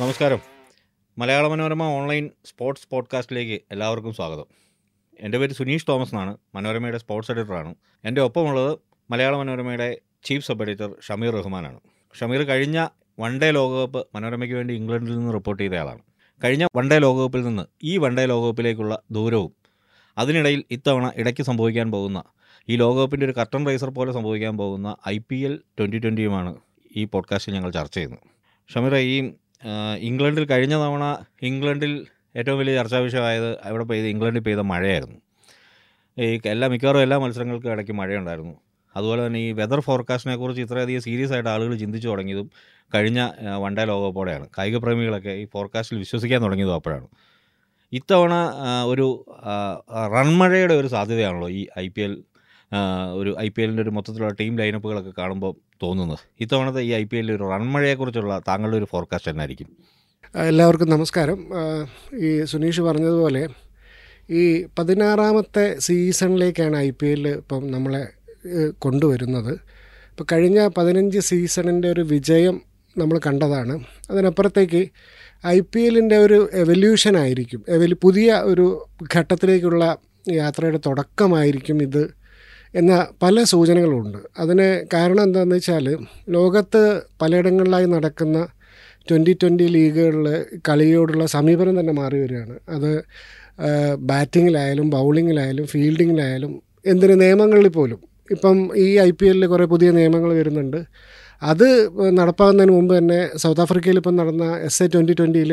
നമസ്കാരം. Malayala Manorama online sports പോഡ്കാസ്റ്റിലേക്ക് എല്ലാവർക്കും സ്വാഗതം. എന്റെ പേര് സുനീഷ് തോമസ് എന്നാണ് മനോരമയുടെ സ്പോർട്സ് എഡിറ്ററാണ്. എന്റെ ഒപ്പമുള്ളത് മലയാള മനോരമയുടെ ചീഫ് സബ് എഡിറ്റർ ഷമീർ റഹ്മാനാണ്. ഷമീർ കഴിഞ്ഞ വൺ ഡേ ലോകകപ്പ് മനോരമയ്ക്ക് വേണ്ടി ഇംഗ്ലണ്ടിൽ നിന്ന് റിപ്പോർട്ട് ചെയ്ത ആളാണ്. കഴിഞ്ഞ വൺ ഡേ ലോകകപ്പിൽ നിന്ന് ഈ വൺ ഡേ ലോകകപ്പിലേക്കുള്ള ദൂരവും അതിനിടയിൽ ഇത്തവണ ഇടയ്ക്ക് സംഭവിക്കാൻ പോകുന്ന ഈ ലോകകപ്പിന്റെ ഒരു കർട്ടൺ റൈസർ പോലെ സംഭവിക്കാൻ പോകുന്ന ഐ പി എൽ ട്വന്റി ട്വന്റിയുമാണ് ഈ പോഡ്കാസ്റ്റിൽ ഞങ്ങൾ ചർച്ച ചെയ്യുന്നത്. ഷമീറ ഈ ഇംഗ്ലണ്ടിൽ കഴിഞ്ഞ തവണ ഇംഗ്ലണ്ടിൽ ഏറ്റവും വലിയ ചർച്ചാ വിഷയമായത് അവിടെ പെയ്ത് ഇംഗ്ലണ്ടിൽ പെയ്ത മഴയായിരുന്നു. ഈ എല്ലാ മിക്കവാറും എല്ലാ മത്സരങ്ങൾക്കും ഇടയ്ക്ക് മഴയുണ്ടായിരുന്നു. അതുപോലെ തന്നെ ഈ വെതർ ഫോർകാസ്റ്റിനെ കുറിച്ച് ഇത്രയധികം സീരിയസ് ആയിട്ട് ആളുകൾ ചിന്തിച്ചു തുടങ്ങിയതും കഴിഞ്ഞ വൺ ഡേ ലോകകപ്പോടെയാണ്. കായിക പ്രേമികളൊക്കെ ഈ ഫോർകാസ്റ്റിൽ വിശ്വസിക്കാൻ തുടങ്ങിയതും അപ്പോഴാണ്. ഇത്തവണ ഒരു റൺ റൺമഴയുടെ ഒരു സാധ്യതയാണല്ലോ ഈ ഐ പി എൽ ഒരു ഐ പി എല്ലിന്റെ ഒരു മൊത്തത്തിലുള്ള ടീം ലൈനപ്പുകളൊക്കെ കാണുമ്പോൾ തോന്നുന്നത്. ഇത്തവണത്തെ ഈ ഐ പി എല്ലിൽ ഒരു റൺമഴയെക്കുറിച്ചുള്ള താങ്കളുടെ ഒരു ഫോർകാസ്റ്റ് എന്നായിരിക്കും. എല്ലാവർക്കും നമസ്കാരം. ഈ സുനീഷ് പറഞ്ഞതുപോലെ ഈ പതിനാറാമത്തെ സീസണിലേക്കാണ് ഐ പി എല്ലിൽ ഇപ്പം നമ്മളെ കൊണ്ടുവരുന്നത്. ഇപ്പം കഴിഞ്ഞ പതിനഞ്ച് സീസണിന്റെ ഒരു വിജയം നമ്മൾ കണ്ടതാണ്. അതിനപ്പുറത്തേക്ക് ഐ പി എല്ലിന്റെ ഒരു എവല്യൂഷൻ ആയിരിക്കും. പുതിയ ഒരു ഘട്ടത്തിലേക്കുള്ള യാത്രയുടെ തുടക്കമായിരിക്കും ഇത് എന്ന പല സൂചനകളുണ്ട്. അതിന് കാരണം എന്താണെന്ന് വെച്ചാൽ ലോകത്ത് പലയിടങ്ങളിലായി നടക്കുന്ന ട്വന്റി ട്വന്റി ലീഗുകളിൽ കളിയോടുള്ള സമീപനം തന്നെ മാറി വരികയാണ്. അത് ബാറ്റിങ്ങിലായാലും ബൗളിങ്ങിലായാലും ഫീൽഡിങ്ങിലായാലും എന്തിന് നിയമങ്ങളിൽ പോലും. ഇപ്പം ഈ ഐ പി എല്ലിൽ കുറേ പുതിയ നിയമങ്ങൾ വരുന്നുണ്ട്. അത് നടപ്പാകുന്നതിന് മുമ്പ് തന്നെ സൗത്ത് ആഫ്രിക്കയിൽ ഇപ്പം നടന്ന എസ് എ ട്വന്റി ട്വന്റിയിൽ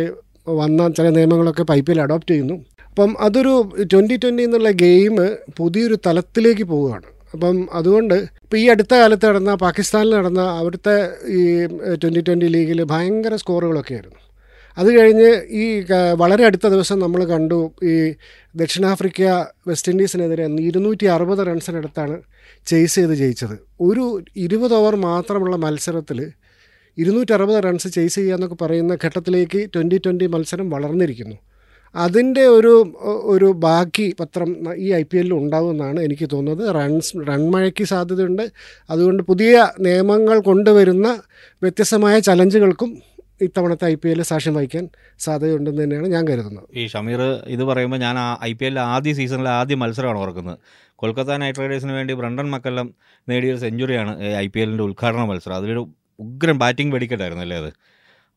വന്ന ചില നിയമങ്ങളൊക്കെ പൈപ്പിൽ അഡോപ്റ്റ് ചെയ്യുന്നു. അപ്പം അതൊരു ട്വന്റി ട്വന്റി എന്നുള്ള ഗെയിം പുതിയൊരു തലത്തിലേക്ക് പോവുകയാണ്. അപ്പം അതുകൊണ്ട് ഇപ്പോൾ ഈ അടുത്ത കാലത്ത് നടന്ന പാകിസ്ഥാനിൽ നടന്ന അവിടുത്തെ ഈ ട്വന്റി ട്വന്റി ലീഗിൽ ഭയങ്കര സ്കോറുകളൊക്കെ ആയിരുന്നു. അത് കഴിഞ്ഞ് ഈ വളരെ അടുത്ത ദിവസം നമ്മൾ കണ്ടു ഈ ദക്ഷിണാഫ്രിക്ക വെസ്റ്റ് ഇൻഡീസിനെതിരെ ഇരുന്നൂറ്റി അറുപത് റൺസിനടുത്താണ് ചേസ് ചെയ്ത് ജയിച്ചത്. ഒരു ഇരുപത് ഓവർ മാത്രമുള്ള മത്സരത്തിൽ ഇരുന്നൂറ്ററുപത് റൺസ് ചേസ് ചെയ്യുക എന്നൊക്കെ പറയുന്ന ഘട്ടത്തിലേക്ക് ട്വന്റി ട്വന്റി മത്സരം വളർന്നിരിക്കുന്നു. അതിന്റെ ഒരു ഒരു ബാക്കി പത്രം ഈ ഐ പി എല്ലിൽ ഉണ്ടാവുമെന്നാണ് എനിക്ക് തോന്നുന്നത്. റൺസ് റൺ മഴയ്ക്ക് സാധ്യതയുണ്ട്. അതുകൊണ്ട് പുതിയ നിയമങ്ങൾ കൊണ്ടുവരുന്ന വ്യത്യസ്തമായ ചലഞ്ചുകൾക്കും ഇത്തവണത്തെ ഐ പി എല്ലിൽ സാക്ഷ്യം വഹിക്കാൻ സാധ്യതയുണ്ടെന്ന് തന്നെയാണ് ഞാൻ കരുതുന്നത്. ഈ ഷമീർ ഇത് പറയുമ്പോൾ ഞാൻ ഐ പി എല്ലിൽ ആദ്യ സീസണിലെ ആദ്യ മത്സരമാണ് ഓർക്കുന്നത്. കൊൽക്കത്ത നൈറ്റ് റൈഡേഴ്സിന് വേണ്ടി ബ്രണ്ടൻ മക്കെല്ലാം നേടിയ സെഞ്ചുറിയാണ് ഐ പി എല്ലിന്റെ ഉദ്ഘാടന മത്സരം. അതിലൊരു ഉഗ്രൻ ബാറ്റിംഗ് വെടിക്കെട്ടായിരുന്നു അല്ലേ അത്?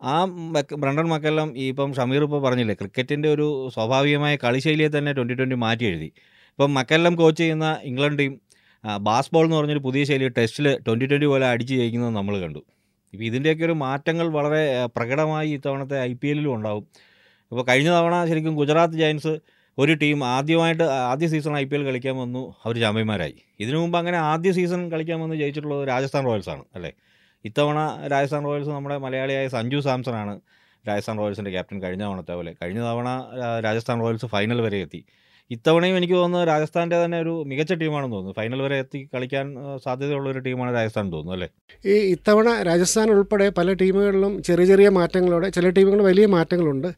ആ ബ്രണ്ടൻ മക്കെല്ലാം ഈ ഇപ്പം ഷമീർ ഇപ്പോൾ പറഞ്ഞില്ലേ ക്രിക്കറ്റിന്റെ ഒരു സ്വാഭാവികമായ കളിശൈലിയെ തന്നെ ട്വന്റി ട്വന്റി മാറ്റി എഴുതി. ഇപ്പം മക്കെല്ലാം കോച്ച് ചെയ്യുന്ന ഇംഗ്ലണ്ട് ടീം ബാസ്ബോൾ എന്ന് പറഞ്ഞൊരു പുതിയ ശൈലി ടെസ്റ്റിൽ ട്വന്റി ട്വന്റി പോലെ അടിച്ച് ജയിക്കുന്നത് നമ്മൾ കണ്ടു. ഇപ്പോൾ ഇതിന്റെയൊക്കെ ഒരു മാറ്റങ്ങൾ വളരെ പ്രകടമായി ഇത്തവണത്തെ ഐ പി എല്ലിലും ഉണ്ടാവും. ഇപ്പോൾ കഴിഞ്ഞ തവണ ശരിക്കും ഗുജറാത്ത് ജയൻസ് ഒരു ടീം ആദ്യമായിട്ട് ആദ്യ സീസൺ ഐ പി എൽ കളിക്കാൻ വന്നു അവർ ചാമ്പ്യന്മാരായി. ഇതിനു മുമ്പ് അങ്ങനെ ആദ്യ സീസൺ കളിക്കാൻ വന്ന് ജയിച്ചിട്ടുള്ളത് രാജസ്ഥാൻ റോയൽസാണ് അല്ലേ? ഇത്തവണ രാജസ്ഥാൻ റോയൽസ് നമ്മുടെ മലയാളിയായ സഞ്ജു സാംസൺ ആണ് രാജസ്ഥാൻ റോയൽസിന്റെ ക്യാപ്റ്റൻ കഴിഞ്ഞ തവണത്തെ പോലെ. കഴിഞ്ഞ തവണ രാജസ്ഥാൻ റോയൽസ് ഫൈനൽ വരെ എത്തി. ഇത്തവണയും എനിക്ക് തോന്നുന്നത് രാജസ്ഥാന്റെ തന്നെ ഒരു മികച്ച ടീമാണെന്ന് തോന്നുന്നു. ഫൈനൽ വരെ എത്തി കളിക്കാൻ സാധ്യതയുള്ള ഒരു ടീമാണ് രാജസ്ഥാൻ തോന്നുന്നു അല്ലേ? ഈ ഇത്തവണ രാജസ്ഥാൻ ഉൾപ്പെടെ പല ടീമുകളിലും ചെറിയ ചെറിയ മാറ്റങ്ങളോടെ ചില ടീമുകൾ വലിയ മാറ്റങ്ങളുണ്ട്.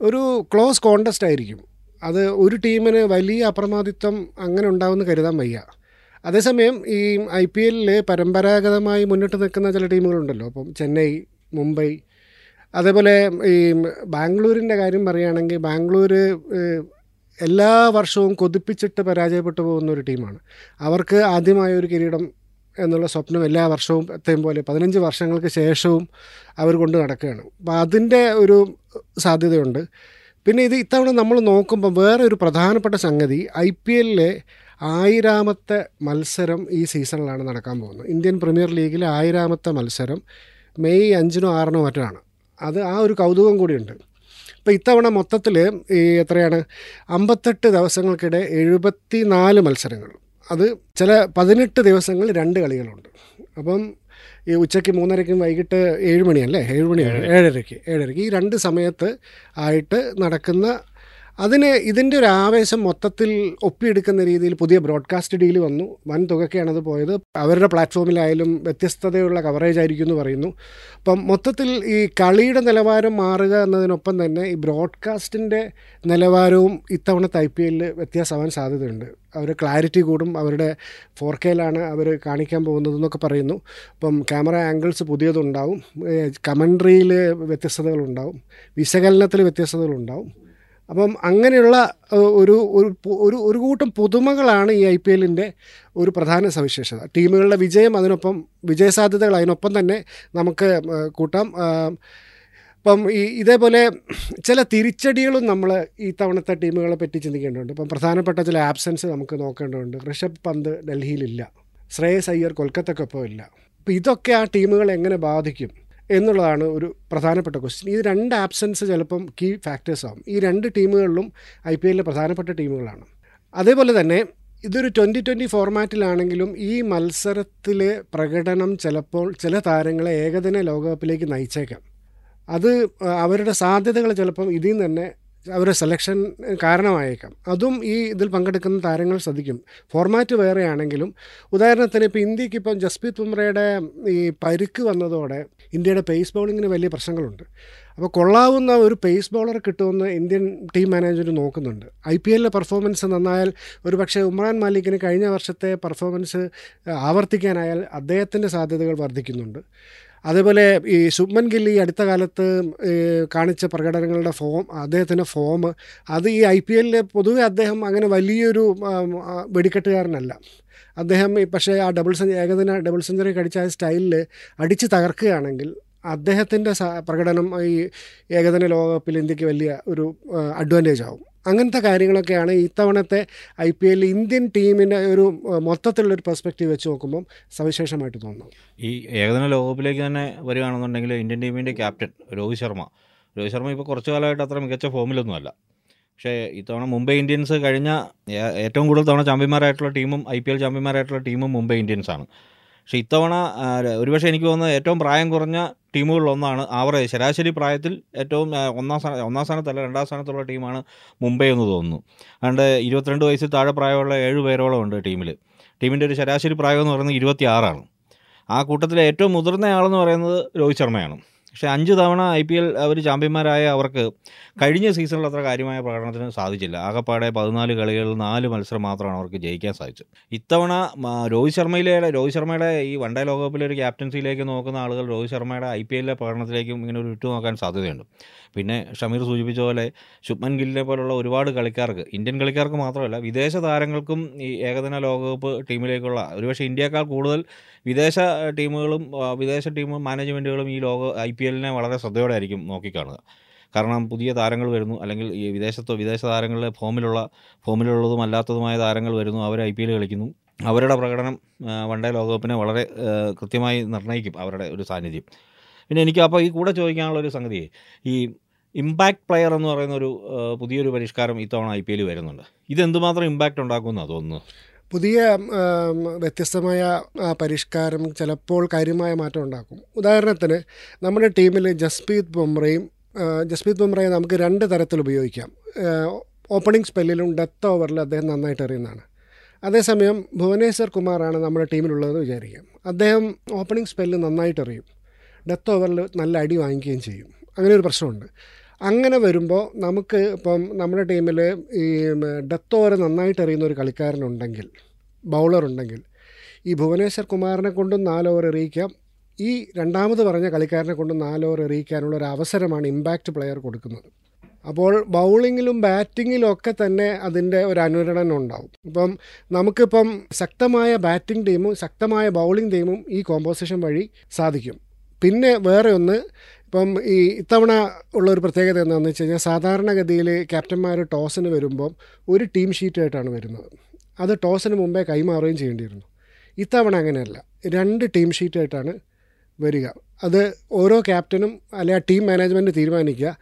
ഒരു ക്ലോസ് കോണ്ടസ്റ്റ് ആയിരിക്കും. അത് ഒരു ടീമിന് വലിയ അപ്രമാദിത്വം അങ്ങനെ ഉണ്ടാവുമെന്ന് കരുതാൻ വയ്യ. അതേസമയം ഈ ഐ പി എല്ലിൽ പരമ്പരാഗതമായി മുന്നിട്ട് നിൽക്കുന്ന ചില ടീമുകളുണ്ടല്ലോ. അപ്പം ചെന്നൈ മുംബൈ അതേപോലെ ഈ ബാംഗ്ലൂരിന്റെ കാര്യം പറയുകയാണെങ്കിൽ ബാംഗ്ലൂർ എല്ലാ വർഷവും കൊതിപ്പിച്ചിട്ട് പരാജയപ്പെട്ടു പോകുന്ന ഒരു ടീമാണ്. അവർക്ക് ആദ്യമായ ഒരു കിരീടം എന്നുള്ള സ്വപ്നം എല്ലാ വർഷവും എത്തേം പോലെ പതിനഞ്ച് വർഷങ്ങൾക്ക് ശേഷവും അവർ കൊണ്ട് നടക്കുകയാണ്. അപ്പോൾ അതിന്റെ ഒരു സാധ്യതയുണ്ട്. പിന്നെ ഇത് ഇത്തവണ നമ്മൾ നോക്കുമ്പോൾ വേറെ ഒരു പ്രധാനപ്പെട്ട സംഗതി ഐ പി എല്ലിലെ ആയിരാമത്തെ മത്സരം ഈ സീസണിലാണ് നടക്കാൻ പോകുന്നത്. ഇന്ത്യൻ പ്രീമിയർ ലീഗിലെ ആയിരാമത്തെ മത്സരം മെയ് അഞ്ചിനോ ആറിനോ മറ്റോ ആണ് അത് ആ ഒരു കൗതുകം കൂടിയുണ്ട്. ഇപ്പോൾ ഇത്തവണ മൊത്തത്തിൽ ഈ എത്രയാണ്? അമ്പത്തെട്ട് ദിവസങ്ങൾക്കിടെ എഴുപത്തി നാല് മത്സരങ്ങൾ. അത് ചില പതിനെട്ട് ദിവസങ്ങൾ രണ്ട് കളികളുണ്ട്. അപ്പം ഈ ഉച്ചയ്ക്ക് മൂന്നരയ്ക്കും വൈകിട്ട് ഏഴ് മണിയല്ലേ? ഏഴ് മണിയാണ്. ഏഴരയ്ക്ക്. ഏഴരയ്ക്ക്. ഈ രണ്ട് സമയത്ത് ആയിട്ട് നടക്കുന്ന അതിന് ഇതിന്റെ ഒരു ആവേശം മൊത്തത്തിൽ ഒപ്പിയെടുക്കുന്ന രീതിയിൽ പുതിയ ബ്രോഡ്കാസ്റ്റ് ഡീൽ വന്നു. വൻ തുകയ്ക്കാണത് പോയത്. അവരുടെ പ്ലാറ്റ്ഫോമിലായാലും വ്യത്യസ്തതയുള്ള കവറേജ് ആയിരിക്കും എന്ന് പറയുന്നു. അപ്പം മൊത്തത്തിൽ ഈ കളിയുടെ നിലവാരം മാറുക എന്നതിനൊപ്പം തന്നെ ഈ ബ്രോഡ്കാസ്റ്റിന്റെ നിലവാരവും ഇത്തവണത്തെ ഐ പി എല്ലിൽ വ്യത്യാസമാവാൻ സാധ്യതയുണ്ട്. അവർ ക്ലാരിറ്റി കൂടും. അവരുടെ ഫോർ കെയിലാണ് അവർ കാണിക്കാൻ പോകുന്നത് എന്നൊക്കെ പറയുന്നു. അപ്പം ക്യാമറ ആംഗിൾസ് പുതിയതുണ്ടാവും. കമൻട്രിയിൽ വ്യത്യസ്തതകളുണ്ടാവും. വിശകലനത്തിൽ വ്യത്യസ്തതകളുണ്ടാവും. അപ്പം അങ്ങനെയുള്ള ഒരു ഒരു ഒരു കൂട്ടം പുതുമകളാണ് ഈ ഐ പി എല്ലിന്റെ ഒരു പ്രധാന സവിശേഷത. ടീമുകളുടെ വിജയം അതിനൊപ്പം വിജയസാധ്യതകൾ അതിനൊപ്പം തന്നെ നമുക്ക് കൂട്ടാം. ഇപ്പം ഈ ഇതേപോലെ ചില തിരിച്ചടികളും നമ്മൾ ഈ തവണത്തെ ടീമുകളെ പറ്റി ചിന്തിക്കേണ്ടതുണ്ട്. ഇപ്പം പ്രധാനപ്പെട്ട ചില ആബ്സെൻസ് നമുക്ക് നോക്കേണ്ടതുണ്ട്. ഋഷഭ് പന്ത് ഡൽഹിയിലില്ല ശ്രേയസ് അയ്യർ കൊൽക്കത്തക്കൊപ്പം ഇല്ല. അപ്പോൾ ഇതൊക്കെ ആ ടീമുകളെ എങ്ങനെ ബാധിക്കും? എന്നുള്ളതാണ് ഒരു പ്രധാനപ്പെട്ട ക്വസ്റ്റ്യൻ ഈ രണ്ട് ആബ്സെൻസ് ചിലപ്പം കീ ഫാക്ടേഴ്സ് ആവും. ഈ രണ്ട് ടീമുകളിലും ഐ പി എല്ലിലെ പ്രധാനപ്പെട്ട ടീമുകളാണ് അതേപോലെ തന്നെ ഇതൊരു ട്വന്റി ട്വന്റി ഫോർമാറ്റിലാണെങ്കിലും ഈ മത്സരത്തിലെ പ്രകടനം ചിലപ്പോൾ ചില താരങ്ങളെ ഏകദിന ലോകകപ്പിലേക്ക് നയിച്ചേക്കാം. അത് അവരുടെ സാധ്യതകൾ ചിലപ്പം ഇതിൽ തന്നെ അവരുടെ സെലക്ഷൻ കാരണമായേക്കാം. അതും ഈ ഇതിൽ പങ്കെടുക്കുന്ന താരങ്ങൾ ശ്രദ്ധിക്കും. ഫോർമാറ്റ് വേറെയാണെങ്കിലും ഉദാഹരണത്തിന് ഇപ്പോൾ ഇന്ത്യയ്ക്ക് ഇപ്പം ജസ്പ്രീത് ബുംറയുടെ ഈ പരുക്ക് വന്നതോടെ ഇന്ത്യയുടെ പേസ് ബൗളിങ്ങിന് വലിയ പ്രശ്നങ്ങളുണ്ട്. അപ്പോൾ കൊള്ളാവുന്ന ഒരു പേസ് ബൗളറെ കിട്ടുമെന്ന് ഇന്ത്യൻ ടീം മാനേജർ നോക്കുന്നുണ്ട്. ഐ പി എല്ലിലെ പെർഫോമൻസ് നന്നായാൽ ഒരു പക്ഷേ ഉമ്രാൻ മാലിക്കിന് കഴിഞ്ഞ വർഷത്തെ പെർഫോമൻസ് ആവർത്തിക്കാനായാൽ അദ്ദേഹത്തിന്റെ സാധ്യതകൾ വർദ്ധിക്കുന്നുണ്ട്. അതേപോലെ ഈ ശുഭ്മൻ ഗില്ലി അടുത്ത കാലത്ത് കാണിച്ച പ്രകടനങ്ങളുടെ ഫോം അദ്ദേഹത്തിന്റെ ഫോം അത് ഈ ഐ പി എല്ലിൽ പൊതുവെ അദ്ദേഹം അങ്ങനെ വലിയൊരു വെടിക്കെട്ടുകാരനല്ല. അദ്ദേഹം പക്ഷേ ആ ഡബിൾ സെഞ്ച് ഏകദിന ഡബിൾ സെഞ്ചുറി കടിച്ച ആ സ്റ്റൈലിൽ അടിച്ച് തകർക്കുകയാണെങ്കിൽ അദ്ദേഹത്തിന്റെ പ്രകടനം ഈ ഏകദിന ലോകകപ്പിൽ ഇന്ത്യയ്ക്ക് വലിയ ഒരു അഡ്വാന്റേജ് ആവും. അങ്ങനത്തെ കാര്യങ്ങളൊക്കെയാണ് ഇത്തവണത്തെ ഐ പി എല്ലിൽ ഇന്ത്യൻ ടീമിന്റെ ഒരു മൊത്തത്തിലുള്ളൊരു പെർസ്പെക്റ്റീവ് വെച്ച് നോക്കുമ്പം സവിശേഷമായിട്ട് തോന്നുന്നു. ഈ ഏകദിന ലോകകപ്പിലേക്ക് തന്നെ വരികയാണെന്നുണ്ടെങ്കിൽ ഇന്ത്യൻ ടീമിന്റെ ക്യാപ്റ്റൻ രോഹിത് ശർമ്മ. രോഹിത് ശർമ്മ ഇപ്പോൾ കുറച്ച് കാലമായിട്ട് അത്ര മികച്ച ഫോമിലൊന്നുമല്ല പക്ഷേ ഇത്തവണ മുംബൈ ഇന്ത്യൻസ് കഴിഞ്ഞ ഏറ്റവും കൂടുതൽ തവണ ചാമ്പ്യന്മാരായിട്ടുള്ള ടീമും ഐ പി എൽ ചാമ്പ്യന്മാരായിട്ടുള്ള ടീമും മുംബൈ ഇന്ത്യൻസ് ആണ് പക്ഷേ ഇത്തവണ ഒരുപക്ഷെ എനിക്ക് തോന്നുന്നത് ഏറ്റവും പ്രായം കുറഞ്ഞ ടീമുകളിലൊന്നാണ് ആവറേജ്. ശരാശരി പ്രായത്തിൽ ഏറ്റവും ഒന്നാം സ്ഥാന ഒന്നാം സ്ഥാനത്തല്ല രണ്ടാം സ്ഥാനത്തുള്ള ടീമാണ് മുംബൈ എന്ന് തോന്നുന്നു. അതുകൊണ്ട് ഇരുപത്തിരണ്ട് വയസ്സിൽ താഴെ പ്രായമുള്ള ഏഴ് പേരോളം ഉണ്ട് ടീമിൽ ടീമിന്റെ ഒരു ശരാശരി പ്രായം എന്ന് പറയുന്നത് ഇരുപത്തിയാറാണ്. ആ കൂട്ടത്തിലെ ഏറ്റവും മുതിർന്ന ആളെന്ന് പറയുന്നത് രോഹിത് ശർമ്മയാണ്. പക്ഷേ അഞ്ച് തവണ ഐ പി എൽ അവർ ചാമ്പ്യന്മാരായ അവർക്ക് കഴിഞ്ഞ സീസണിൽ അത്ര കാര്യമായ പ്രകടനത്തിന് സാധിച്ചില്ല. ആകപ്പാടെ പതിനാല് കളികളിൽ നാല് മത്സരം മാത്രമാണ് അവർക്ക് ജയിക്കാൻ സാധിച്ചത്. ഇത്തവണ രോഹിത് ശർമ്മയിലെ രോഹിത് ശർമ്മയുടെ ഈ വൺഡേ ലോകകപ്പിലെ ഒരു ക്യാപ്റ്റൻസിയിലേക്ക് നോക്കുന്ന ആളുകൾ രോഹിത് ശർമ്മയുടെ ഐ പി എല്ലിലെ പ്രകടനത്തിലേക്കും ഇങ്ങനെ ഒരു ഇട്ടു നോക്കാൻ സാധ്യതയുണ്ട്. പിന്നെ ഷമീർ സൂചിപ്പിച്ച പോലെ ശുഭ്മൻ ഗില്ലിനെ പോലുള്ള ഒരുപാട് കളിക്കാർക്ക് ഇന്ത്യൻ കളിക്കാർക്ക് മാത്രമല്ല വിദേശ താരങ്ങൾക്കും ഈ ഏകദിന ലോകകപ്പ് ടീമിലേക്കുള്ള ഒരുപക്ഷെ ഇന്ത്യക്കാൾ കൂടുതൽ വിദേശ ടീമുകളും വിദേശ ടീം മാനേജ്മെന്റുകളും ഈ ലോക ഐ പി എല്ലിനെ വളരെ ശ്രദ്ധയോടെ ആയിരിക്കും നോക്കിക്കാണുക. കാരണം പുതിയ താരങ്ങൾ വരുന്നു. അല്ലെങ്കിൽ ഈ വിദേശത്തോ വിദേശ താരങ്ങളുടെ ഫോമിലുള്ള ഫോമിലുള്ളതും അല്ലാത്തതുമായ താരങ്ങൾ വരുന്നു. അവർ ഐ പി എൽ കളിക്കുന്നു. അവരുടെ പ്രകടനം വൺഡേ ലോകകപ്പിനെ വളരെ കൃത്യമായി നിർണയിക്കും അവരുടെ ഒരു സാന്നിധ്യം. പിന്നെ എനിക്ക് അപ്പോൾ ഈ കൂടെ ചോദിക്കാനുള്ള ഒരു സംഗതി ഈ ഇമ്പാക്ട് പ്ലെയർ എന്ന് പറയുന്ന ഒരു പുതിയൊരു പരിഷ്കാരം ഇത്തവണ ഐ പി എൽ വരുന്നുണ്ട്. ഇത് എന്തുമാത്രം ഇമ്പാക്റ്റ് ഉണ്ടാക്കുമെന്നാണ് പുതിയ വ്യത്യസ്തമായ പരിഷ്കാരം ചിലപ്പോൾ കാര്യമായ മാറ്റം ഉണ്ടാക്കും. ഉദാഹരണത്തിന് നമ്മുടെ ടീമിൽ ജസ്പ്രീത് ബുംറയും ജസ്പ്രീത് ബുംറയെ നമുക്ക് രണ്ട് തരത്തിൽ ഉപയോഗിക്കാം. ഓപ്പണിംഗ് സ്പെല്ലിലും ഡെത്ത് ഓവറിലും അദ്ദേഹം നന്നായിട്ട് എറിയുന്നതാണ്. അതേസമയം ഭുവനേശ്വർ കുമാറാണ് നമ്മുടെ ടീമിലുള്ളതെന്ന് വിചാരിക്കാം. അദ്ദേഹം ഓപ്പണിംഗ് സ്പെല്ല് നന്നായിട്ട് എറിയും. ഡെത്ത് ഓവറിൽ നല്ല അടി വാങ്ങിക്കുകയും ചെയ്യും. അങ്ങനെ ഒരു പ്രശ്നമുണ്ട്. അങ്ങനെ വരുമ്പോൾ നമുക്ക് ഇപ്പം നമ്മുടെ ടീമിൽ ഈ ഡെത്ത് ഓവർ നന്നായിട്ട് അറിയുന്ന ഒരു കളിക്കാരനുണ്ടെങ്കിൽ ബൗളർ ഉണ്ടെങ്കിൽ ഈ ഭുവനേശ്വർ കുമാറിനെ കൊണ്ടും നാല് ഓവർ എറിയിക്കാം. ഈ രണ്ടാമത് പറഞ്ഞ കളിക്കാരനെ കൊണ്ട് നാല് ഓവർ എറിയിക്കാനുള്ള ഒരു അവസരമാണ് ഇമ്പാക്റ്റ് പ്ലെയർ കൊടുക്കുന്നത്. അപ്പോൾ ബൗളിങ്ങിലും ബാറ്റിങ്ങിലും ഒക്കെ തന്നെ അതിന്റെ ഒരു അനുരണനം ഉണ്ടാവും. ഇപ്പം നമുക്കിപ്പം ശക്തമായ ബാറ്റിംഗ് ടീമും ശക്തമായ ബൗളിംഗ് ടീമും ഈ കോമ്പോസിഷൻ വഴി സാധിക്കും. പിന്നെ വേറെ ഒന്ന് ഇപ്പം ഈ ഇത്തവണ ഉള്ള ഒരു പ്രത്യേകത എന്താണെന്ന് വെച്ച് കഴിഞ്ഞാൽ സാധാരണഗതിയിൽ ക്യാപ്റ്റന്മാർ ടോസിന് വരുമ്പം ഒരു ടീം ഷീറ്റായിട്ടാണ് വരുന്നത്. അത് ടോസിന് മുമ്പേ കൈമാറുകയും ചെയ്യേണ്ടിയിരുന്നു. ഇത്തവണ അങ്ങനെയല്ല. രണ്ട് ടീം ഷീറ്റായിട്ടാണ് വരിക. അത് ഓരോ ക്യാപ്റ്റനും അല്ലെ ടീം മാനേജ്മെന്റ് തീരുമാനിക്കുക.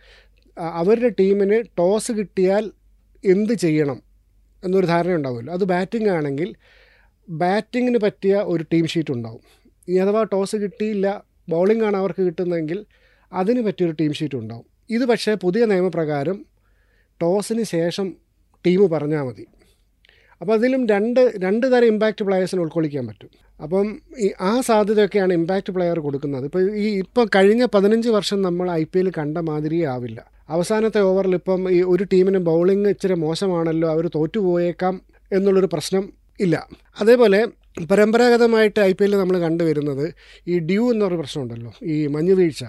അവരുടെ ടീമിന് ടോസ് കിട്ടിയാൽ എന്ത് ചെയ്യണം എന്നൊരു ധാരണ ഉണ്ടാവുമല്ലോ. അത് ബാറ്റിംഗ് ആണെങ്കിൽ ബാറ്റിങ്ങിന് പറ്റിയ ഒരു ടീം ഷീറ്റ് ഉണ്ടാവും. ഇനി അഥവാ ടോസ് കിട്ടിയില്ല ബൗളിംഗ് ആണ് അവർക്ക് കിട്ടുന്നതെങ്കിൽ അതിന് പറ്റിയൊരു ടീം ഷീറ്റ് ഉണ്ടാവും. ഇത് പക്ഷേ പുതിയ നിയമപ്രകാരം ടോസിന് ശേഷം ടീം പറഞ്ഞാൽ മതി. അപ്പോൾ അതിലും രണ്ട് രണ്ട് തരം ഇമ്പാക്റ്റ് പ്ലെയേഴ്സിന് ഉൾക്കൊള്ളിക്കാൻ പറ്റും. അപ്പം ഈ ആ സാധ്യതയൊക്കെയാണ് ഇമ്പാക്റ്റ് പ്ലെയർ കൊടുക്കുന്നത്. ഇപ്പോൾ ഈ ഇപ്പം കഴിഞ്ഞ പതിനഞ്ച് വർഷം നമ്മൾ ഐ പി എൽ കണ്ട മാതിരിയേ ആവില്ല. അവസാനത്തെ ഓവറിൽ ഇപ്പം ഈ ഒരു ടീമിന് ബൗളിംഗ് ഇച്ചിരി മോശമാണല്ലോ അവർ തോറ്റുപോയേക്കാം എന്നുള്ളൊരു പ്രശ്നം ഇല്ല. അതേപോലെ പരമ്പരാഗതമായിട്ട് ഐ പി എല്ലിൽ നമ്മൾ കണ്ടുവരുന്നത് ഈ ഡ്യൂ എന്നൊരു പ്രശ്നമുണ്ടല്ലോ ഈ മഞ്ഞ് വീഴ്ച.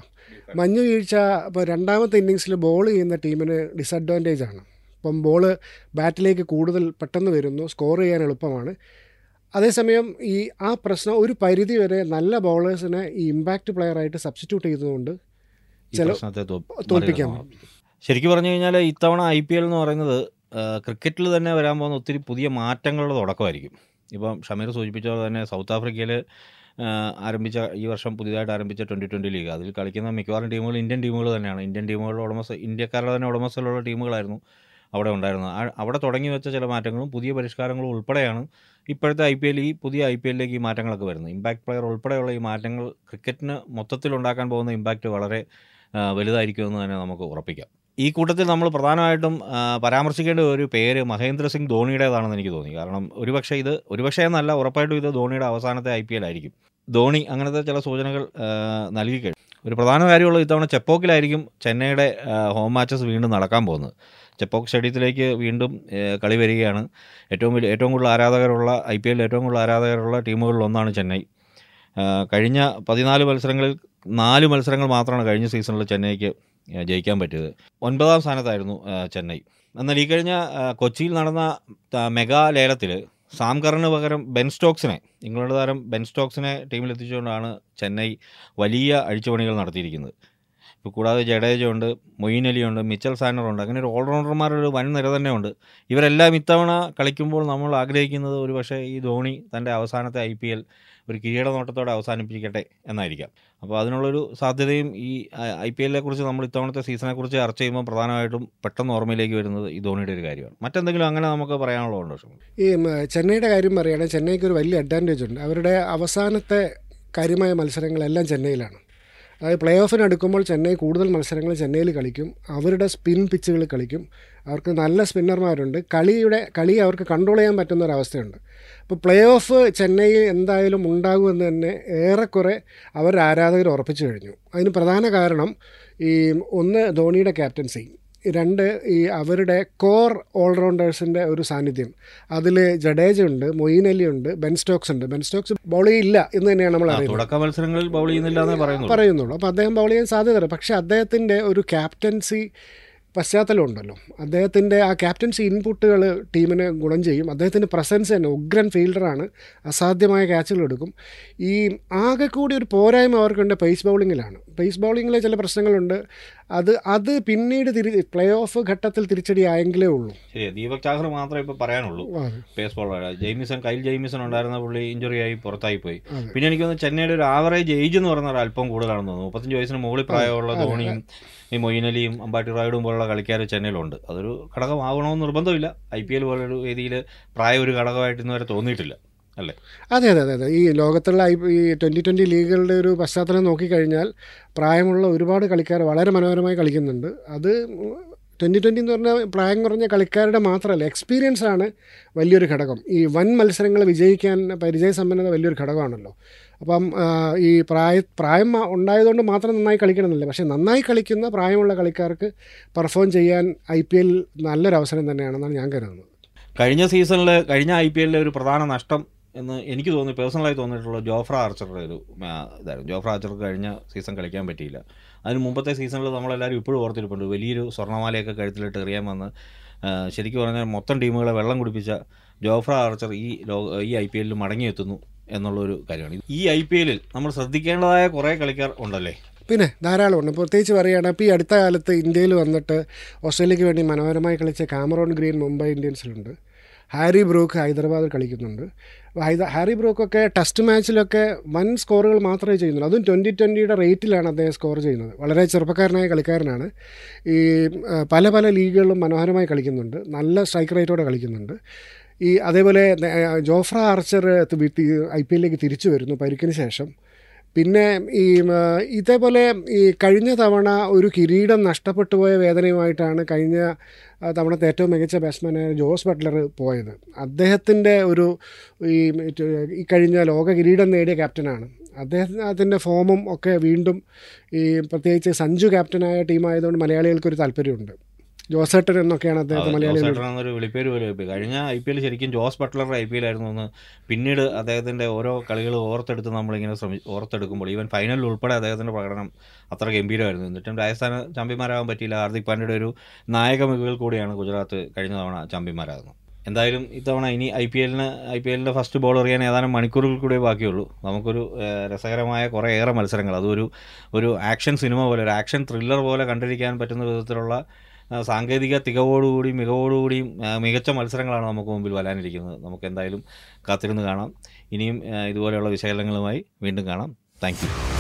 മഞ്ഞ് വീഴ്ച ഇപ്പോൾ രണ്ടാമത്തെ ഇന്നിങ്സിൽ ബോൾ ചെയ്യുന്ന ടീമിന് ഡിസഡ്വാന്റേജ് ആണ്. ഇപ്പം ബോൾ ബാറ്റിലേക്ക് കൂടുതൽ പെട്ടെന്ന് വരുന്നു സ്കോർ ചെയ്യാൻ എളുപ്പമാണ്. അതേസമയം ഈ ആ പ്രശ്നം ഒരു പരിധി വരെ നല്ല ബൗളേഴ്സിനെ ഈ ഇമ്പാക്റ്റ് പ്ലെയറായിട്ട് സബ്സ്റ്റിറ്റ്യൂട്ട് ചെയ്തതുകൊണ്ട് ചില- തോൽപ്പിക്കാൻ ശരിക്കും പറഞ്ഞു കഴിഞ്ഞാൽ ഇത്തവണ ഐ പി എൽ എന്ന് പറയുന്നത് ക്രിക്കറ്റിൽ തന്നെ വരാൻ പോകുന്ന ഒത്തിരി പുതിയ മാറ്റങ്ങളുടെ തുടക്കമായിരിക്കും. ഇപ്പം ഷമീർ സൂചിപ്പിച്ച പോലെ തന്നെ സൗത്ത് ആഫ്രിക്കയിൽ ആരംഭിച്ച ഈ വർഷം പുതിയതായിട്ട് ആരംഭിച്ച ട്വന്റി ട്വന്റി ലീഗ്. അതിൽ കളിക്കുന്ന മിക്കവാറും ടീമുകൾ ഇന്ത്യൻ ടീമുകൾ തന്നെയാണ്. ഇന്ത്യൻ ടീമുകളുടെ ഉടമസ്ഥ ഇന്ത്യക്കാരുടെ തന്നെ ഉടമസ്ഥയിലുള്ള ടീമുകളായിരുന്നു അവിടെ ഉണ്ടായിരുന്നത്. അവിടെ തുടങ്ങി വെച്ച ചില മാറ്റങ്ങളും പുതിയ പരിഷ്കാരങ്ങളും ഉൾപ്പെടെയാണ് ഇപ്പോഴത്തെ ഐ പി എൽ ഈ പുതിയ ഐ പി എല്ലിലേക്ക് ഈ മാറ്റങ്ങളൊക്കെ വരുന്നത്. ഇമ്പാക്ട് പ്ലെയർ ഉൾപ്പെടെയുള്ള ഈ മാറ്റങ്ങൾ ക്രിക്കറ്റിന് മൊത്തത്തിൽ ഉണ്ടാക്കാൻ പോകുന്ന ഇമ്പാക്റ്റ് വളരെ വലുതായിരിക്കുമെന്ന് തന്നെ നമുക്ക് ഉറപ്പിക്കാം. ഈ കൂട്ടത്തിൽ നമ്മൾ പ്രധാനമായിട്ടും പരാമർശിക്കേണ്ട ഒരു പേര് മഹേന്ദ്ര സിംഗ് ധോണിയുടേതാണെന്ന് എനിക്ക് തോന്നി. കാരണം ഒരുപക്ഷെ ഇത് ഒരുപക്ഷെ എന്നല്ല ഉറപ്പായിട്ടും ഇത് ധോണിയുടെ അവസാനത്തെ ഐ പി എൽ ആയിരിക്കും. ധോണി അങ്ങനത്തെ ചില സൂചനകൾ നൽകി ഒരു പ്രധാന കാര്യമുള്ളത് ഇത്തവണ ചെപ്പോക്കിലായിരിക്കും ചെന്നൈയുടെ ഹോം മാച്ചസ് വീണ്ടും നടക്കാൻ പോകുന്നത്. ചെപ്പോക്ക് സ്റ്റേഡിയത്തിലേക്ക് വീണ്ടും കളി വരികയാണ്. ഏറ്റവും വലിയ ഏറ്റവും കൂടുതൽ ആരാധകരുള്ള ഐ പി എല്ലിൽ ഏറ്റവും കൂടുതൽ ആരാധകരുള്ള ടീമുകളിലൊന്നാണ് ചെന്നൈ. കഴിഞ്ഞ പതിനാല് മത്സരങ്ങളിൽ നാല് മത്സരങ്ങൾ മാത്രമാണ് കഴിഞ്ഞ സീസണിൽ ചെന്നൈക്ക് ജയിക്കാൻ പറ്റിയത്. ഒൻപതാം സ്ഥാനത്തായിരുന്നു ചെന്നൈ. എന്നാൽ ഈ കഴിഞ്ഞ കൊച്ചിയിൽ നടന്ന മെഗാ ലേലത്തിൽ സാംകറിന് പകരം ബെൻ സ്റ്റോക്സിനെ ഇംഗ്ലണ്ട് താരം ബെൻ സ്റ്റോക്സിനെ ടീമിലെത്തിച്ചുകൊണ്ടാണ് ചെന്നൈ വലിയ അഴിച്ചുപണികൾ നടത്തിയിരിക്കുന്നത്. ഇപ്പോൾ കൂടാതെ ജഡേജ ഉണ്ട് മൊയ്ൻ അലി ഉണ്ട് മിച്ചൽ സാനറുണ്ട് അങ്ങനെ ഒരു ഓൾറൗണ്ടർമാരുടെ ഒരു വൻ നിര തന്നെ ഉണ്ട് ഇവരെല്ലാം ഇത്തവണ കളിക്കുമ്പോൾ നമ്മൾ ആഗ്രഹിക്കുന്നത് ഒരു പക്ഷേ ഈ ധോണി തന്റെ അവസാനത്തെ ഐ പി എൽ ഒരു കിരീട നോട്ടത്തോടെ അവസാനിപ്പിക്കട്ടെ എന്നായിരിക്കാം. അപ്പോൾ അതിനുള്ളൊരു സാധ്യതയും ഈ ഐ പി എല്ലിനെ കുറിച്ച് നമ്മൾ ഇത്തവണത്തെ സീസണെ കുറിച്ച് ചർച്ച ചെയ്യുമ്പോൾ പ്രധാനമായിട്ടും പെട്ടെന്ന് ഓർമ്മയിലേക്ക് വരുന്നത് ഈ ധോണിയുടെ ഒരു കാര്യമാണ്. മറ്റെന്തെങ്കിലും അങ്ങനെ നമുക്ക് പറയാനുള്ളതുണ്ടോ? ഈ ചെന്നൈയുടെ കാര്യം പറയുകയാണെങ്കിൽ ചെന്നൈക്ക് ഒരു വലിയ അഡ്വാന്റേജ് ഉണ്ട്. അവരുടെ അവസാനത്തെ കാര്യമായ മത്സരങ്ങളെല്ലാം ചെന്നൈയിലാണ്. അതായത് പ്ലേ ഓഫിന് അടുക്കുമ്പോൾ ചെന്നൈ കൂടുതൽ മത്സരങ്ങൾ ചെന്നൈയിൽ കളിക്കും. അവരുടെ സ്പിൻ പിച്ചുകൾ കളിക്കും. അവർക്ക് നല്ല സ്പിന്നർമാരുണ്ട് കളിയുടെ കളി അവർക്ക് കൺട്രോൾ ചെയ്യാൻ പറ്റുന്ന ഒരവസ്ഥയുണ്ട് അപ്പോൾ പ്ലേ ഓഫ് ചെന്നൈയിൽ എന്തായാലും ഉണ്ടാകുമെന്ന് തന്നെ ഏറെക്കുറെ അവരുടെ ആരാധകർ ഉറപ്പിച്ചു കഴിഞ്ഞു. അതിന് പ്രധാന കാരണം ഈ ഒന്ന് ധോണിയുടെ ക്യാപ്റ്റൻസി രണ്ട് ഈ അവരുടെ കോർ ഓൾറൗണ്ടേഴ്സിന്റെ ഒരു സാന്നിധ്യം. അതിൽ ജഡേജ ഉണ്ട് മൊയ്ൻ അലി ഉണ്ട് ബെൻ സ്റ്റോക്സ് ഉണ്ട്. ബെൻ സ്റ്റോക്സ് ബൗൾ ചെയ്യില്ല എന്ന് തന്നെയാണ് നമ്മൾ അറിയുന്നത്. മത്സരങ്ങളിൽ ബൗൾ ചെയ്യുന്നില്ല പറയുന്നുള്ളൂ. അപ്പോൾ അദ്ദേഹം ബൗൾ ചെയ്യാൻ സാധ്യത പക്ഷേ അദ്ദേഹത്തിന്റെ ഒരു ക്യാപ്റ്റൻസി പശ്ചാത്തലം ഉണ്ടല്ലോ. അദ്ദേഹത്തിന്റെ ആ ക്യാപ്റ്റൻസി ഇൻപുട്ടുകൾ ടീമിന് ഗുണം ചെയ്യും. അദ്ദേഹത്തിന്റെ പ്രസൻസ് തന്നെ ഉഗ്രൻ ഫീൽഡറാണ് അസാധ്യമായ ക്യാച്ചുകൾ എടുക്കും. ഈ ആകെ കൂടി ഒരു പോരായ്മ അവർക്കുണ്ട് പേസ് ബൗളിങ്ങിലാണ് പേസ് ബൗളിങ്ങിലെ ചില പ്രശ്നങ്ങളുണ്ട്. അത് അത് പിന്നീട് തിരി പ്ലേ ഓഫ് ഘട്ടത്തിൽ തിരിച്ചടി ആയെങ്കിലേ ഉള്ളൂ. ശരി ദീപക് ചാഹർ മാത്രമേ ഇപ്പോൾ പറയാനുള്ളൂ. Pace bowler Jamieson Kyle Jamieson ഉണ്ടായിരുന്ന പുള്ളി ഇഞ്ചുറി ആയി പുറത്തായി പോയി. പിന്നെ എനിക്ക് തോന്നുന്നു ചെന്നൈയുടെ ഒരു ആവറേജ് ഏജ് എന്ന് പറഞ്ഞാൽ അല്പം കൂടുതലാണെന്ന് തോന്നുന്നു. മുപ്പത്തഞ്ച് വയസ്സിന് മുകളിൽ പ്രായമുള്ള. ധോണിയും ഈ മൊയ്നലിയും അമ്പാട്ടി റായിഡും പോലുള്ള കളിക്കാർ ചെന്നൈയിലുണ്ട്. അതൊരു ഘടകമാവണമെന്ന് നിർബന്ധമില്ല. ഐ പി എൽ പോലൊരു വേദിയിൽ പ്രായം ഒരു ഘടകമായിട്ട് വരെ തോന്നിയിട്ടില്ല. അല്ലേ? അതെ അതെ അതെ അതെ. ഈ ലോകത്തുള്ള ഐ ഈ ട്വന്റി ട്വന്റി ലീഗുകളുടെ ഒരു പശ്ചാത്തലം നോക്കിക്കഴിഞ്ഞാൽ പ്രായമുള്ള ഒരുപാട് കളിക്കാർ വളരെ മനോഹരമായി കളിക്കുന്നുണ്ട്. അത് ട്വന്റി ട്വന്റി എന്ന് പറഞ്ഞാൽ പ്രായം കുറഞ്ഞ കളിക്കാരുടെ മാത്രമല്ല എക്സ്പീരിയൻസ് ആണ് വലിയൊരു ഘടകം. ഈ വൻ മത്സരങ്ങൾ വിജയിക്കാൻ പരിചയസമ്പന്നത വലിയൊരു ഘടകമാണല്ലോ. അപ്പം ഈ പ്രായ പ്രായം ഉണ്ടായതുകൊണ്ട് മാത്രം നന്നായി കളിക്കണമെന്നില്ല. പക്ഷേ നന്നായി കളിക്കുന്ന പ്രായമുള്ള കളിക്കാർക്ക് പെർഫോം ചെയ്യാൻ ഐ പി എൽ നല്ലൊരു അവസരം തന്നെയാണെന്നാണ് ഞാൻ കരുതുന്നത്. കഴിഞ്ഞ സീസണിൽ കഴിഞ്ഞ ഐ പി എല്ലിലെ ഒരു പ്രധാന നഷ്ടം എന്ന് എനിക്ക് തോന്നി പേഴ്സണലായി തോന്നിയിട്ടുള്ള ജോഫ്ര ആർച്ചറുടെ ഒരു ഇതായിരുന്നു. ജോഫ്ര ആർച്ചർക്ക് കഴിഞ്ഞ സീസൺ കളിക്കാൻ പറ്റിയില്ല. അതിന് മുമ്പത്തെ സീസണിൽ നമ്മളെല്ലാവരും ഇപ്പോഴും ഓർത്തിരിപ്പുണ്ട്. വലിയൊരു സ്വർണമാലയൊക്കെ കഴുത്തിലിട്ട് എറിയാൻ വന്ന് ശരിക്കും പറഞ്ഞാൽ മൊത്തം ടീമുകളെ വെള്ളം കുടിപ്പിച്ച ജോഫ്ര ആർച്ചർ ഈ ലോ ഈ ഐ പി എല്ലിൽ മടങ്ങിയെത്തുന്നു എന്നുള്ളൊരു കാര്യമാണ്. ഈ ഐ പി എല്ലിൽ നമ്മൾ ശ്രദ്ധിക്കേണ്ടതായ കുറേ കളിക്കാർ ഉണ്ടല്ലേ? പിന്നെ ധാരാളമുണ്ട് പ്രത്യേകിച്ച് പറയുകയാണെങ്കിൽ ഇപ്പോൾ ഈ അടുത്ത കാലത്ത് ഇന്ത്യയിൽ വന്നിട്ട് ഓസ്ട്രേലിയക്ക് വേണ്ടി മനോഹരമായി കളിച്ച കാമറോൺ ഗ്രീൻ മുംബൈ ഇന്ത്യൻസിലുണ്ട്. ഹാരി ബ്രൂക്ക് ഹൈദരാബാദിൽ കളിക്കുന്നുണ്ട്. ഹാരി ബ്രൂക്കൊക്കെ ടെസ്റ്റ് മാച്ചിലൊക്കെ വൻ സ്കോറുകൾ മാത്രമേ ചെയ്യുന്നുള്ളൂ. അതും ട്വന്റി ട്വന്റിയുടെ റേറ്റിലാണ് അദ്ദേഹം സ്കോർ ചെയ്യുന്നത്. വളരെ ചെറുപ്പക്കാരനായ കളിക്കാരനാണ്. ഈ പല പല ലീഗുകളിലും മനോഹരമായി കളിക്കുന്നുണ്ട്. നല്ല സ്ട്രൈക്ക് റേറ്റോടെ കളിക്കുന്നുണ്ട്. ഈ അതേപോലെ ജോഫ്ര ആർച്ചർ ഐ പി എല്ലിലേക്ക് തിരിച്ചു വരുന്നു പരിക്കിന് ശേഷം. പിന്നെ ഈ ഇതേപോലെ ഈ കഴിഞ്ഞ തവണ ഒരു കിരീടം നഷ്ടപ്പെട്ടു പോയ വേദനയുമായിട്ടാണ് കഴിഞ്ഞ തവണത്തെ ഏറ്റവും മികച്ച ബാറ്റ്സ്മാനായ ജോസ് ബട്ട്ലർ പോയത്. അദ്ദേഹത്തിന്റെ ഒരു ഈ ഈ കഴിഞ്ഞ ലോക കിരീടം നേടിയ ക്യാപ്റ്റനാണ് അദ്ദേഹത്തിന്റെ ഫോമും ഒക്കെ വീണ്ടും ഈ പ്രത്യേകിച്ച് സഞ്ജു ക്യാപ്റ്റനായ ടീമായതുകൊണ്ട് മലയാളികൾക്കൊരു താല്പര്യമുണ്ട്. ജോസേട്ടൻ എന്നൊക്കെയാണ് അദ്ദേഹത്തെ മലയാളി വിളിപ്പേര് പോലും കഴിഞ്ഞ ഐ പി എൽ ശരിക്കും ജോസ് ബട്ട്ലറുടെ ഐ പി എൽ ആയിരുന്നു എന്ന് പിന്നീട് അദ്ദേഹത്തിന്റെ ഓരോ കളികൾ ഓർത്തെടുത്ത് നമ്മളിങ്ങനെ ശ്രമി ഓർത്തെടുക്കുമ്പോൾ ഈവൻ ഫൈനലിൽ ഉൾപ്പെടെ അദ്ദേഹത്തിന്റെ പ്രകടനം അത്ര ഗംഭീരമായിരുന്നു. എന്നിട്ടും രാജസ്ഥാന് ചാമ്പ്യന്മാരാകാൻ പറ്റിയില്ല. ഹാർദിക് പാണ്ഡ്യയുടെ ഒരു നായക മികവിൽ കൂടിയാണ് ഗുജറാത്ത് കഴിഞ്ഞ തവണ ചാമ്പ്യന്മാരാകുന്നത്. എന്തായാലും ഇത്തവണ ഇനി ഐ പി എല്ലിന് ഐ പി എല്ലിന്റെ ഫസ്റ്റ് ബോൾ എറിയാൻ ഏതാനും മണിക്കൂറുകൾ കൂടെ ബാക്കിയുള്ളൂ. നമുക്കൊരു രസകരമായ കുറേയേറെ മത്സരങ്ങൾ. അതൊരു ഒരു ആക്ഷൻ സിനിമ പോലെ ഒരു ആക്ഷൻ ത്രില്ലർ പോലെ കണ്ടിരിക്കാൻ പറ്റുന്ന വിധത്തിലുള്ള സാങ്കേതിക തികവോടുകൂടി മികവോടുകൂടിയും മികച്ച മത്സരങ്ങളാണ് നമുക്ക് മുമ്പിൽ വരാനിരിക്കുന്നത്. നമുക്ക് എന്തായാലും കാത്തിരുന്ന് കാണാം. ഇനിയും ഇതുപോലെയുള്ള വിശകലനങ്ങളുമായി വീണ്ടും കാണാം. താങ്ക്